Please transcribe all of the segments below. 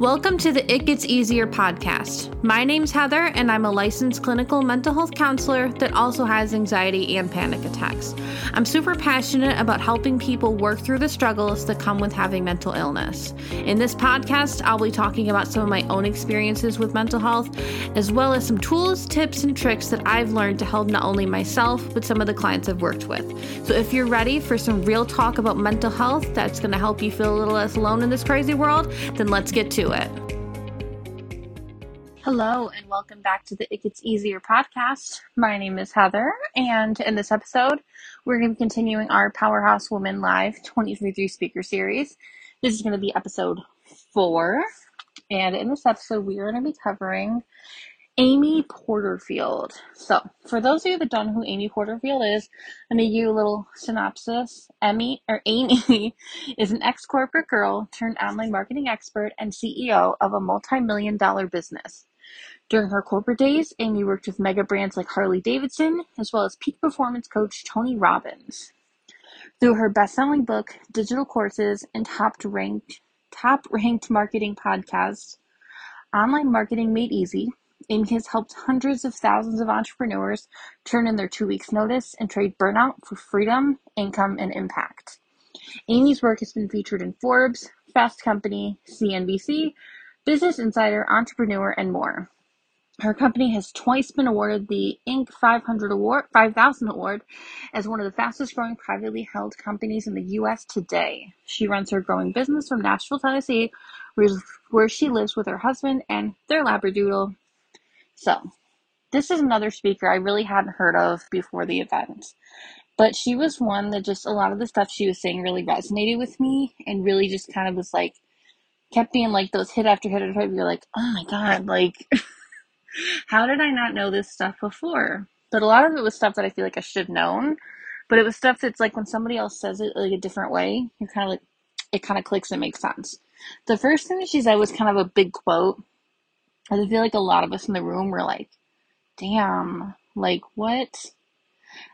Welcome to the It Gets Easier podcast. My name's Heather, and I'm a licensed clinical mental health counselor that also has anxiety and panic attacks. I'm super passionate about helping people work through the struggles that come with having mental illness. In this podcast, I'll be talking about some of my own experiences with mental health, as well as some tools, tips, and tricks that I've learned to help not only myself, but some of the clients I've worked with. So if you're ready for some real talk about mental health that's going to help you feel a little less alone in this crazy world, then let's get to it. Hello, and welcome back to the It Gets Easier podcast. My name is Heather, and in this episode, we're going to be continuing our Powerhouse Women Live 23 speaker series. This is going to be episode four, and in this episode, we are going to be covering Amy Porterfield. So, for those of you that don't know who Amy Porterfield is, let me give you a little synopsis. Emmy or Amy is an ex-corporate girl turned online marketing expert and CEO of a multi-million dollar business. During her corporate days, Amy worked with mega brands like Harley Davidson, as well as peak performance coach Tony Robbins. Through her best-selling book, digital courses, and top-ranked top-ranked marketing podcast, Online Marketing Made Easy, Amy has helped hundreds of thousands of entrepreneurs turn in their two weeks' notice and trade burnout for freedom, income, and impact. Amy's work has been featured in Forbes, Fast Company, CNBC, Business Insider, Entrepreneur, and more. Her company has twice been awarded the Inc. 500 award, 5000 award as one of the fastest growing privately held companies in the U.S. today. She runs her growing business from Nashville, Tennessee, where she lives with her husband and their Labradoodle, so, this is another speaker I really hadn't heard of before the event. But she was one that just a lot of the stuff she was saying really resonated with me and really just kind of was like, kept being like those hit after hit after hit. You're like, oh my God, like, how did I not know this stuff before? But a lot of it was stuff that I feel like I should have known. But it was stuff that's like when somebody else says it like a different way, you're kind of like, it kind of clicks and makes sense. The first thing that she said was kind of a big quote I feel like a lot of us in the room were like, damn, like what?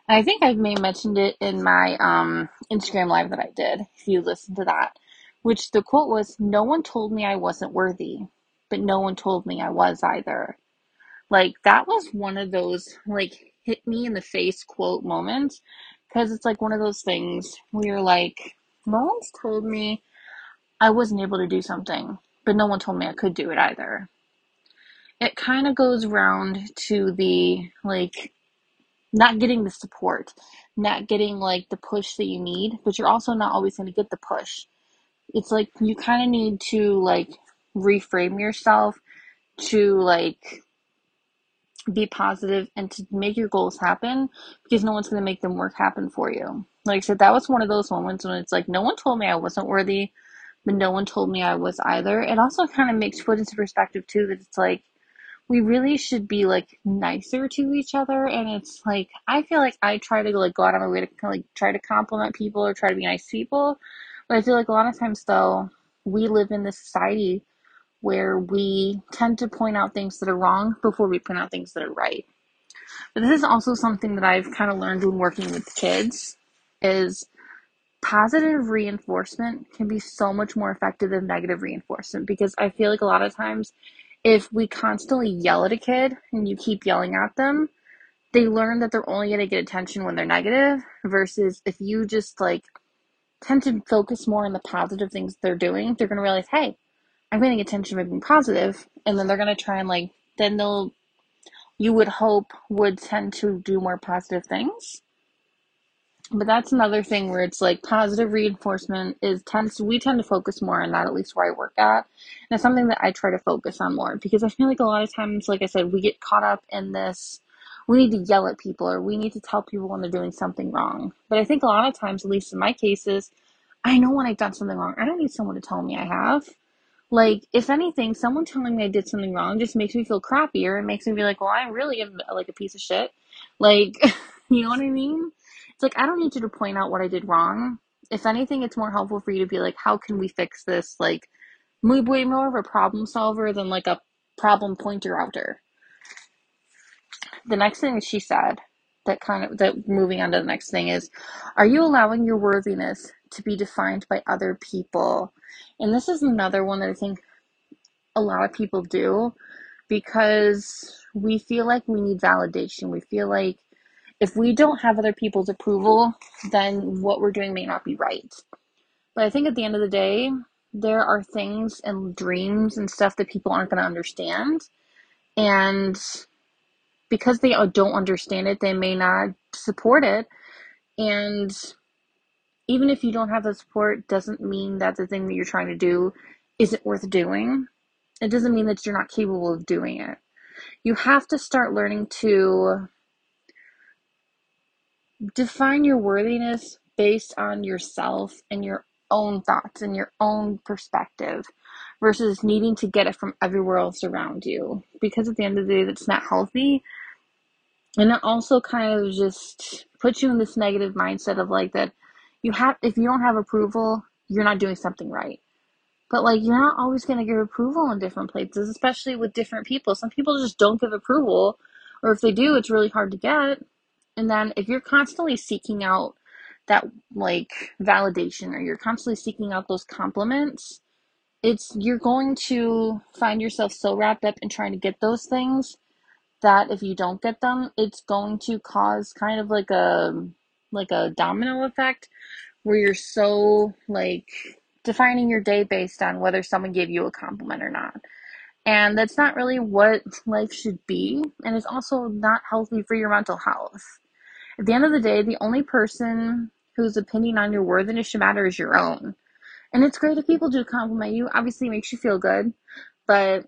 And I think I may have mentioned it in my um, Instagram live that I did, if you listened to that, which the quote was, No one told me I wasn't worthy, but no one told me I was either. Like, that was one of those, like, hit me in the face quote moments, because it's like one of those things where you're like, No one's told me I wasn't able to do something, but no one told me I could do it either it kind of goes round to the like not getting the support, not getting like the push that you need, but you're also not always going to get the push. It's like you kind of need to like reframe yourself to like be positive and to make your goals happen because no one's going to make them work happen for you. Like I said, that was one of those moments when it's like, no one told me I wasn't worthy, but no one told me I was either. It also kind of makes put into perspective too that it's like, we really should be like nicer to each other and it's like i feel like i try to like go out of my way to kind of like try to compliment people or try to be nice to people but i feel like a lot of times though we live in this society where we tend to point out things that are wrong before we point out things that are right. But this is also something that i've kind of learned when working with kids is positive reinforcement can be so much more effective than negative reinforcement because i feel like a lot of times if we constantly yell at a kid and you keep yelling at them, they learn that they're only going to get attention when they're negative versus if you just like tend to focus more on the positive things they're doing, they're going to realize, hey, I'm getting attention by being positive, and then they're going to try and like, then they'll, you would hope, would tend to do more positive things. But that's another thing where it's like positive reinforcement is tends we tend to focus more on that at least where I work at. And it's something that I try to focus on more because I feel like a lot of times, like I said, we get caught up in this we need to yell at people or we need to tell people when they're doing something wrong. But I think a lot of times, at least in my cases, I know when I've done something wrong. I don't need someone to tell me I have. Like, if anything, someone telling me I did something wrong just makes me feel crappier. It makes me be like, well, I'm really like a piece of shit. Like, you know what I mean? It's like, I don't need you to point out what I did wrong. If anything, it's more helpful for you to be like, how can we fix this? Like, way more of a problem solver than like a problem pointer outer. The next thing she said, that kind of that moving on to the next thing is are you allowing your worthiness to be defined by other people and this is another one that i think a lot of people do because we feel like we need validation. We feel like if we don't have other people's approval, then what we're doing may not be right. But I think at the end of the day, there are things and dreams and stuff that people aren't going to understand. And because they don't understand it, they may not support it. And even if you don't have the support, doesn't mean that the thing that you're trying to do isn't worth doing. It doesn't mean that you're not capable of doing it. You have to start learning to define your worthiness based on yourself and your own thoughts and your own perspective versus needing to get it from everywhere else around you. Because at the end of the day, that's not healthy. And it also kind of just puts you in this negative mindset of like that you have, if you don't have approval, you're not doing something right. But like, you're not always going to give approval in different places, especially with different people. Some people just don't give approval, or if they do, it's really hard to get. And then if you're constantly seeking out that like validation or you're constantly seeking out those compliments, it's you're going to find yourself so wrapped up in trying to get those things that if you don't get them, it's going to cause kind of like a like a domino effect where you're so like defining your day based on whether someone gave you a compliment or not. And that's not really what life should be, and it's also not healthy for your mental health. At the end of the day, the only person whose opinion on your worthiness should matter is your own. And it's great if people do compliment you. Obviously, it makes you feel good, but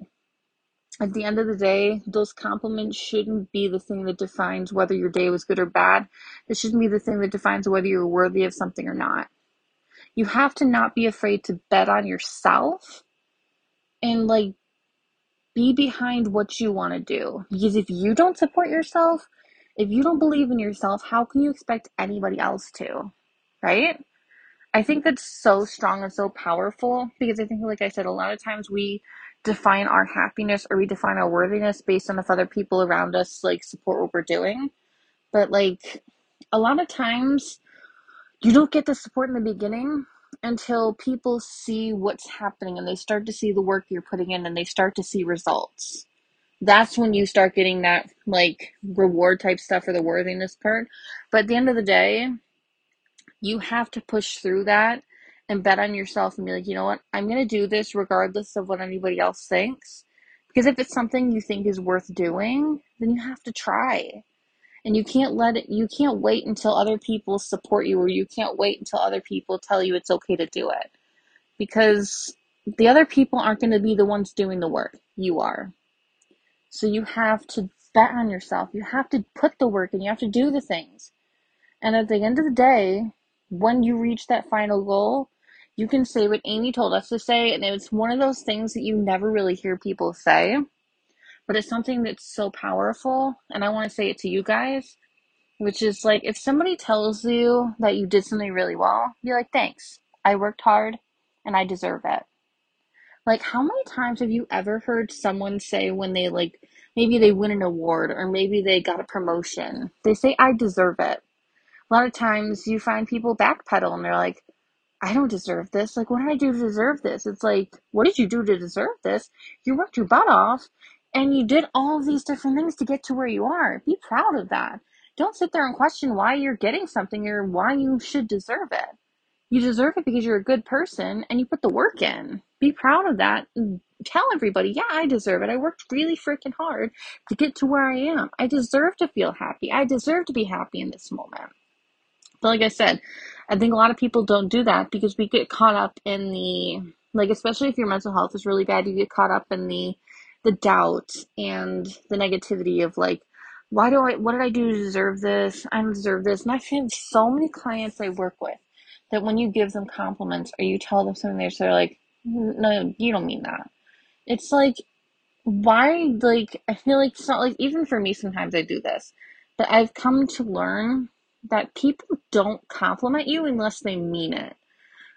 at the end of the day, those compliments shouldn't be the thing that defines whether your day was good or bad. It shouldn't be the thing that defines whether you're worthy of something or not. You have to not be afraid to bet on yourself and like be behind what you want to do. Because if you don't support yourself, if you don't believe in yourself, how can you expect anybody else to? Right? I think that's so strong and so powerful because I think, like I said, a lot of times we define our happiness or we define our worthiness based on if other people around us like support what we're doing. But like a lot of times you don't get the support in the beginning until people see what's happening and they start to see the work you're putting in and they start to see results that's when you start getting that like reward type stuff for the worthiness part. But at the end of the day, you have to push through that and bet on yourself and be like, you know what, I'm gonna do this regardless of what anybody else thinks. Because if it's something you think is worth doing, then you have to try. And you can't let it you can't wait until other people support you or you can't wait until other people tell you it's okay to do it. Because the other people aren't going to be the ones doing the work. You are. So you have to bet on yourself. You have to put the work and you have to do the things. And at the end of the day, when you reach that final goal, you can say what Amy told us to say. And it's one of those things that you never really hear people say, but it's something that's so powerful. And I want to say it to you guys, which is like if somebody tells you that you did something really well, be like, thanks. I worked hard and I deserve it. Like, how many times have you ever heard someone say when they, like, maybe they win an award or maybe they got a promotion, they say, I deserve it. A lot of times you find people backpedal and they're like, I don't deserve this. Like, what did I do to deserve this? It's like, what did you do to deserve this? You worked your butt off and you did all these different things to get to where you are. Be proud of that. Don't sit there and question why you're getting something or why you should deserve it. You deserve it because you're a good person and you put the work in. Be proud of that. Tell everybody, yeah, I deserve it. I worked really freaking hard to get to where I am. I deserve to feel happy. I deserve to be happy in this moment. But like I said, I think a lot of people don't do that because we get caught up in the like especially if your mental health is really bad, you get caught up in the the doubt and the negativity of like why do I what did I do to deserve this? I don't deserve this. And I've had so many clients I work with that when you give them compliments or you tell them something, they're like, no, you don't mean that. It's like, why, like, I feel like it's not like, even for me, sometimes I do this, but I've come to learn that people don't compliment you unless they mean it.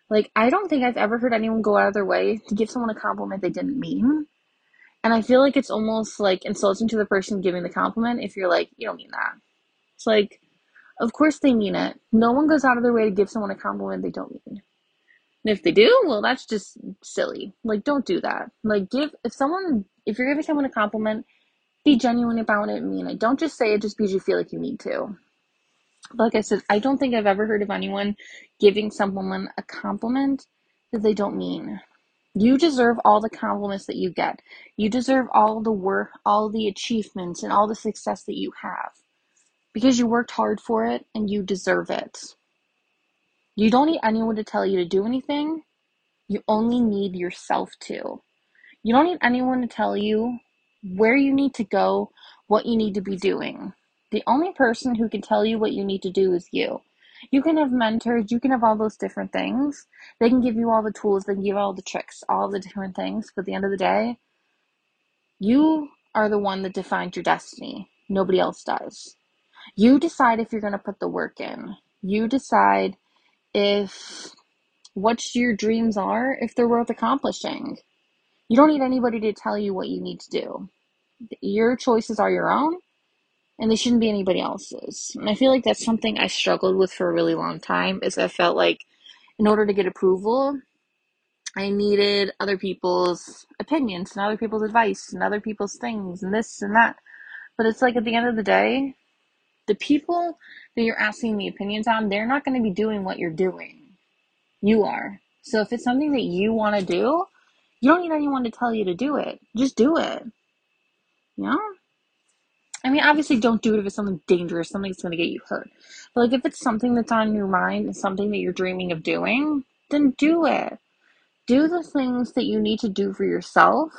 Like, I don't think I've ever heard anyone go out of their way to give someone a compliment they didn't mean. And I feel like it's almost like insulting to the person giving the compliment if you're like, you don't mean that. It's like, of course they mean it. No one goes out of their way to give someone a compliment they don't mean. And if they do, well, that's just silly. Like, don't do that. Like, give, if someone, if you're giving someone a compliment, be genuine about it mean it. Don't just say it just because you feel like you need to. Like I said, I don't think I've ever heard of anyone giving someone a compliment that they don't mean. You deserve all the compliments that you get. You deserve all the work, all the achievements, and all the success that you have because you worked hard for it and you deserve it. You don't need anyone to tell you to do anything. You only need yourself to. You don't need anyone to tell you where you need to go, what you need to be doing. The only person who can tell you what you need to do is you. You can have mentors, you can have all those different things. They can give you all the tools, they can give all the tricks, all the different things. But at the end of the day, you are the one that defines your destiny. Nobody else does. You decide if you're going to put the work in. You decide if what your dreams are, if they're worth accomplishing. You don't need anybody to tell you what you need to do. Your choices are your own, and they shouldn't be anybody else's. And I feel like that's something I struggled with for a really long time. Is I felt like in order to get approval, I needed other people's opinions and other people's advice and other people's things and this and that. But it's like at the end of the day, the people that you're asking the opinions on, they're not going to be doing what you're doing. You are. So if it's something that you want to do, you don't need anyone to tell you to do it. Just do it. You know? I mean, obviously, don't do it if it's something dangerous, something that's going to get you hurt. But like, if it's something that's on your mind something that you're dreaming of doing, then do it. Do the things that you need to do for yourself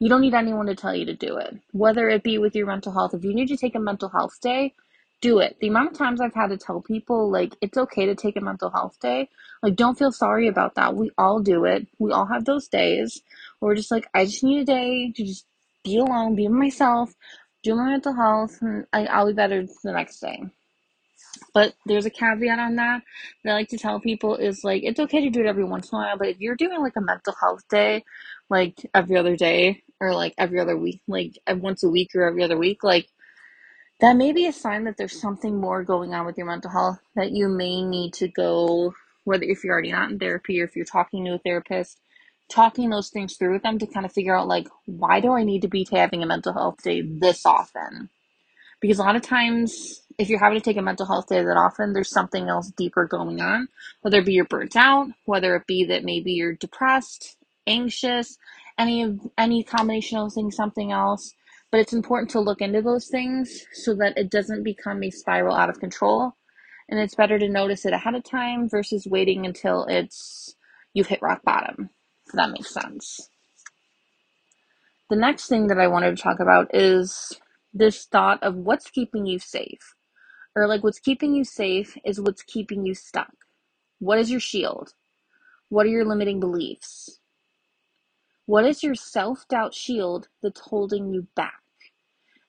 you don't need anyone to tell you to do it. Whether it be with your mental health, if you need to take a mental health day, do it. The amount of times I've had to tell people, like, it's okay to take a mental health day, like, don't feel sorry about that. We all do it. We all have those days where we're just like, I just need a day to just be alone, be myself, do my mental health, and I, I'll be better the next day. But there's a caveat on that that I like to tell people is like it's okay to do it every once in a while, but if you're doing like a mental health day, like every other day or like every other week, like uh, once a week or every other week, like that may be a sign that there's something more going on with your mental health that you may need to go whether if you're already not in therapy or if you're talking to a therapist talking those things through with them to kind of figure out like why do i need to be having a mental health day this often because a lot of times if you're having to take a mental health day that often, there's something else deeper going on. Whether it be you're burnt out, whether it be that maybe you're depressed, anxious, any of any combination of things, something else. But it's important to look into those things so that it doesn't become a spiral out of control. And it's better to notice it ahead of time versus waiting until it's you've hit rock bottom. If that makes sense. The next thing that I wanted to talk about is this thought of what's keeping you safe or like what's keeping you safe is what's keeping you stuck. What is your shield? What are your limiting beliefs? What is your self doubt shield that's holding you back?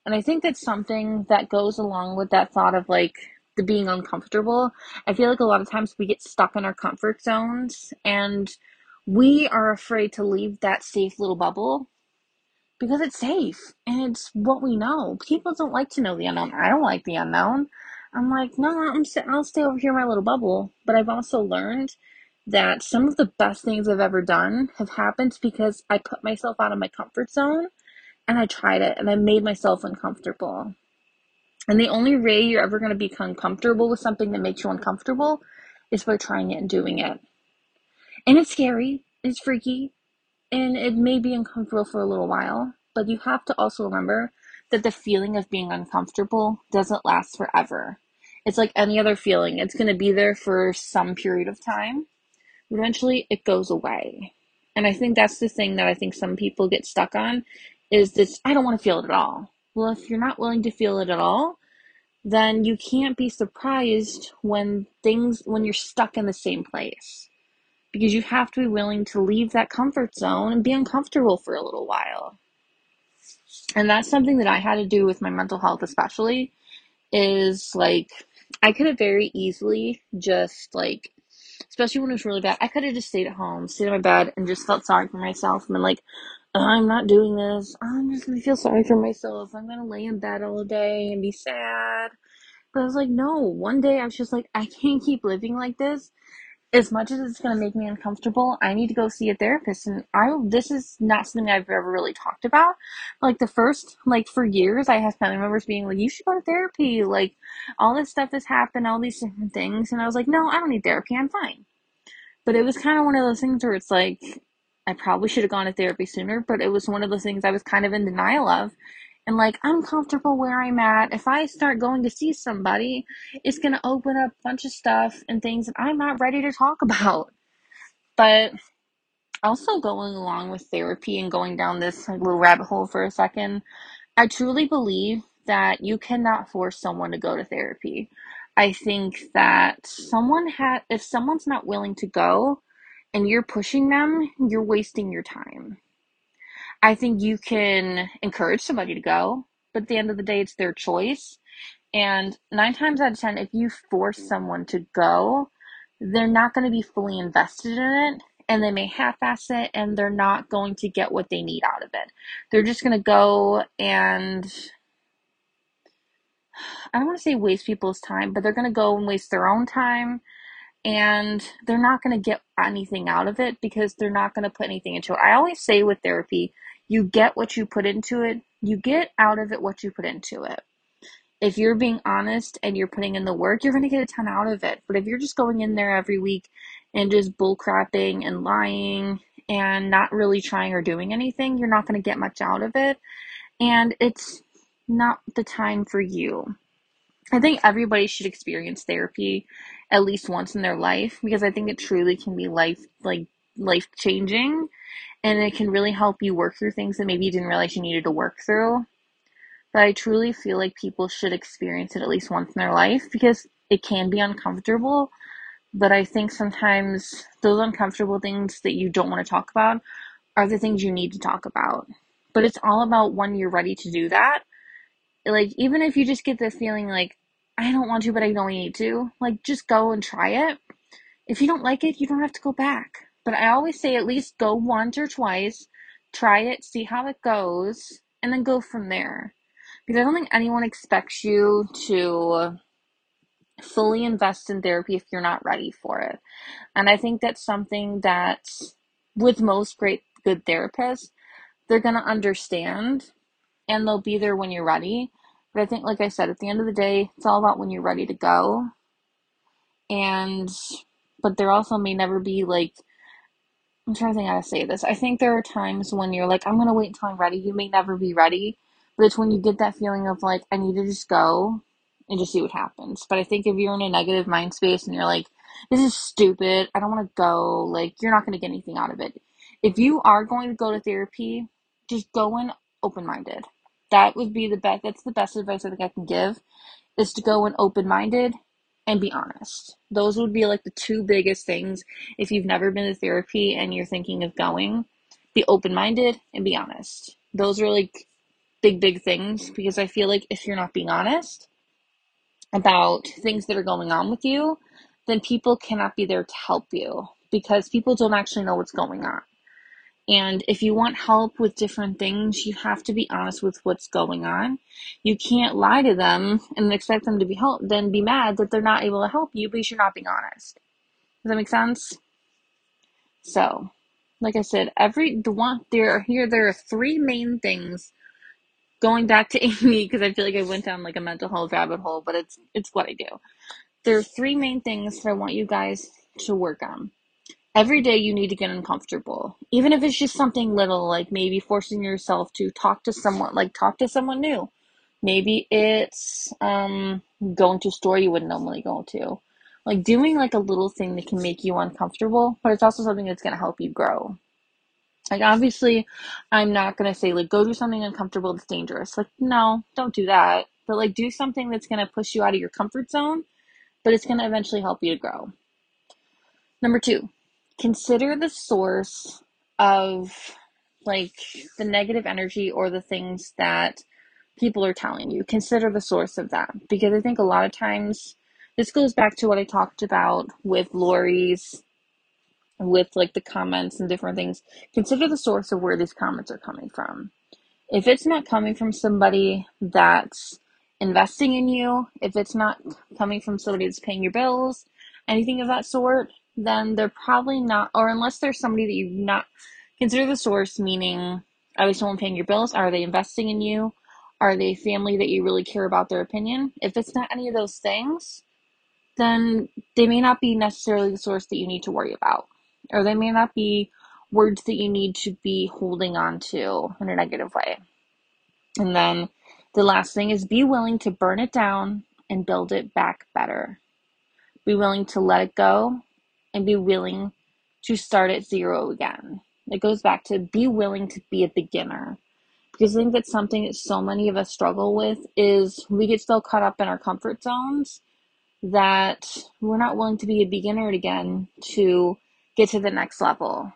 And I think that's something that goes along with that thought of like the being uncomfortable. I feel like a lot of times we get stuck in our comfort zones and we are afraid to leave that safe little bubble because it's safe and it's what we know. People don't like to know the unknown. I don't like the unknown. I'm like, no, I'm I'll stay over here in my little bubble. But I've also learned that some of the best things I've ever done have happened because I put myself out of my comfort zone and I tried it and I made myself uncomfortable. And the only way you're ever going to become comfortable with something that makes you uncomfortable is by trying it and doing it. And it's scary, it's freaky, and it may be uncomfortable for a little while, but you have to also remember that the feeling of being uncomfortable doesn't last forever. It's like any other feeling, it's going to be there for some period of time. Eventually, it goes away. And I think that's the thing that I think some people get stuck on is this I don't want to feel it at all. Well, if you're not willing to feel it at all, then you can't be surprised when things when you're stuck in the same place. Because you have to be willing to leave that comfort zone and be uncomfortable for a little while. And that's something that I had to do with my mental health, especially, is like, I could have very easily just like, especially when it was really bad, I could have just stayed at home, stayed in my bed, and just felt sorry for myself and been like, I'm not doing this. I'm just gonna feel sorry for myself. I'm gonna lay in bed all day and be sad. But I was like, no. One day I was just like, I can't keep living like this. As much as it's going to make me uncomfortable, I need to go see a therapist. And I, this is not something I've ever really talked about. Like the first, like for years, I had family members being like, you should go to therapy. Like all this stuff has happened, all these different things. And I was like, no, I don't need therapy. I'm fine. But it was kind of one of those things where it's like, I probably should have gone to therapy sooner, but it was one of those things I was kind of in denial of. And like, I'm comfortable where I'm at. If I start going to see somebody, it's going to open up a bunch of stuff and things that I'm not ready to talk about. But also going along with therapy and going down this little rabbit hole for a second, I truly believe that you cannot force someone to go to therapy. I think that someone had, if someone's not willing to go and you're pushing them, you're wasting your time. I think you can encourage somebody to go, but at the end of the day, it's their choice. And nine times out of ten, if you force someone to go, they're not going to be fully invested in it and they may half ass it and they're not going to get what they need out of it. They're just going to go and I don't want to say waste people's time, but they're going to go and waste their own time and they're not going to get anything out of it because they're not going to put anything into it. I always say with therapy, you get what you put into it, you get out of it what you put into it. If you're being honest and you're putting in the work, you're going to get a ton out of it. But if you're just going in there every week and just bullcrapping and lying and not really trying or doing anything, you're not going to get much out of it. And it's not the time for you. I think everybody should experience therapy at least once in their life because I think it truly can be life like life changing and it can really help you work through things that maybe you didn't realize you needed to work through. But I truly feel like people should experience it at least once in their life because it can be uncomfortable. But I think sometimes those uncomfortable things that you don't want to talk about are the things you need to talk about. But it's all about when you're ready to do that. Like, even if you just get the feeling like, I don't want to, but I know I need to, like, just go and try it. If you don't like it, you don't have to go back. But I always say at least go once or twice, try it, see how it goes, and then go from there. Because I don't think anyone expects you to fully invest in therapy if you're not ready for it. And I think that's something that with most great good therapists, they're going to understand and they'll be there when you're ready. But I think like I said, at the end of the day, it's all about when you're ready to go. And but there also may never be like I'm trying to think how to say this. I think there are times when you're like, I'm gonna wait until I'm ready. You may never be ready, but it's when you get that feeling of like, I need to just go and just see what happens. But I think if you're in a negative mind space and you're like, this is stupid, I don't want to go, like, you're not gonna get anything out of it. If you are going to go to therapy, just go in open minded. That would be the best. That's the best advice I think I can give, is to go in open minded and be honest. Those would be like the two biggest things if you've never been to therapy and you're thinking of going. Be open minded and be honest. Those are like big, big things because I feel like if you're not being honest about things that are going on with you, then people cannot be there to help you because people don't actually know what's going on. And if you want help with different things, you have to be honest with what's going on. You can't lie to them and expect them to be help, then be mad that they're not able to help you because you're not being honest. Does that make sense? So, like I said, every the one there are here there are three main things. Going back to Amy because I feel like I went down like a mental health rabbit hole, but it's it's what I do. There are three main things that I want you guys to work on every day you need to get uncomfortable. Even if it's just something little like maybe forcing yourself to talk to someone like talk to someone new. Maybe it's um going to a store you wouldn't normally go to. Like doing like a little thing that can make you uncomfortable but it's also something that's going to help you grow. Like obviously i'm not going to say like go do something uncomfortable that's dangerous. Like no don't do that. But like do something that's going to push you out of your comfort zone but it's going to eventually help you to grow. Number two consider the source of like the negative energy or the things that people are telling you. Consider the source of that because I think a lot of times this goes back to what I talked about with Lori's with like the comments and different things. Consider the source of where these comments are coming from. If it's not coming from somebody that's investing in you, if it's not coming from somebody that's paying your bills, anything of that sort, then they're probably not, or unless there's somebody that you not consider the source, meaning are they someone paying your bills? Are they investing in you? Are they family that you really care about their opinion? If it's not any of those things, then they may not be necessarily the source that you need to worry about. Or they may not be words that you need to be holding on to in a negative way. And then the last thing is be willing to burn it down and build it back better. Be willing to let it go and be willing to start at zero again. It goes back to be willing to be a beginner. Because I think that's something that so many of us struggle with is we get so caught up in our comfort zones that we're not willing to be a beginner again to get to the next level.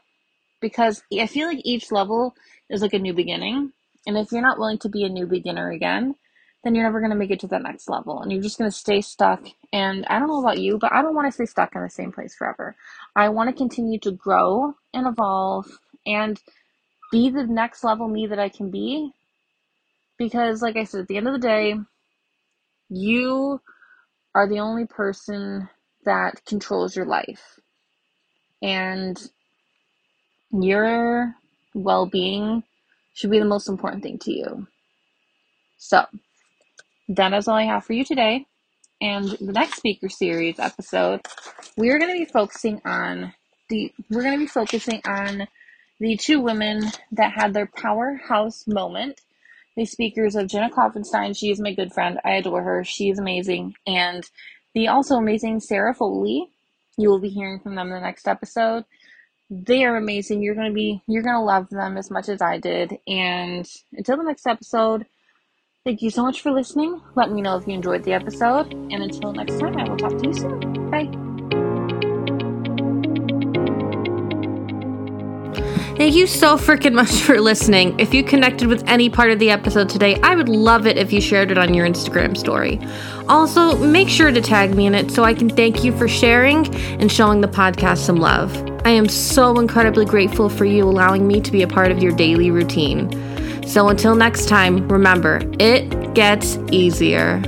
Because I feel like each level is like a new beginning. And if you're not willing to be a new beginner again, then you're never going to make it to the next level and you're just going to stay stuck. And I don't know about you, but I don't want to stay stuck in the same place forever. I want to continue to grow and evolve and be the next level me that I can be. Because, like I said, at the end of the day, you are the only person that controls your life. And your well being should be the most important thing to you. So, that is all I have for you today. And the next speaker series episode, we are going to be focusing on the we're going to be focusing on the two women that had their powerhouse moment. The speakers of Jenna Klopfenstein, she is my good friend. I adore her. She is amazing. And the also amazing Sarah Foley. You will be hearing from them the next episode. They are amazing. You're gonna be you're gonna love them as much as I did. And until the next episode, Thank you so much for listening. Let me know if you enjoyed the episode. And until next time, I will talk to you soon. Bye. Thank you so freaking much for listening. If you connected with any part of the episode today, I would love it if you shared it on your Instagram story. Also, make sure to tag me in it so I can thank you for sharing and showing the podcast some love. I am so incredibly grateful for you allowing me to be a part of your daily routine. So until next time, remember, it gets easier.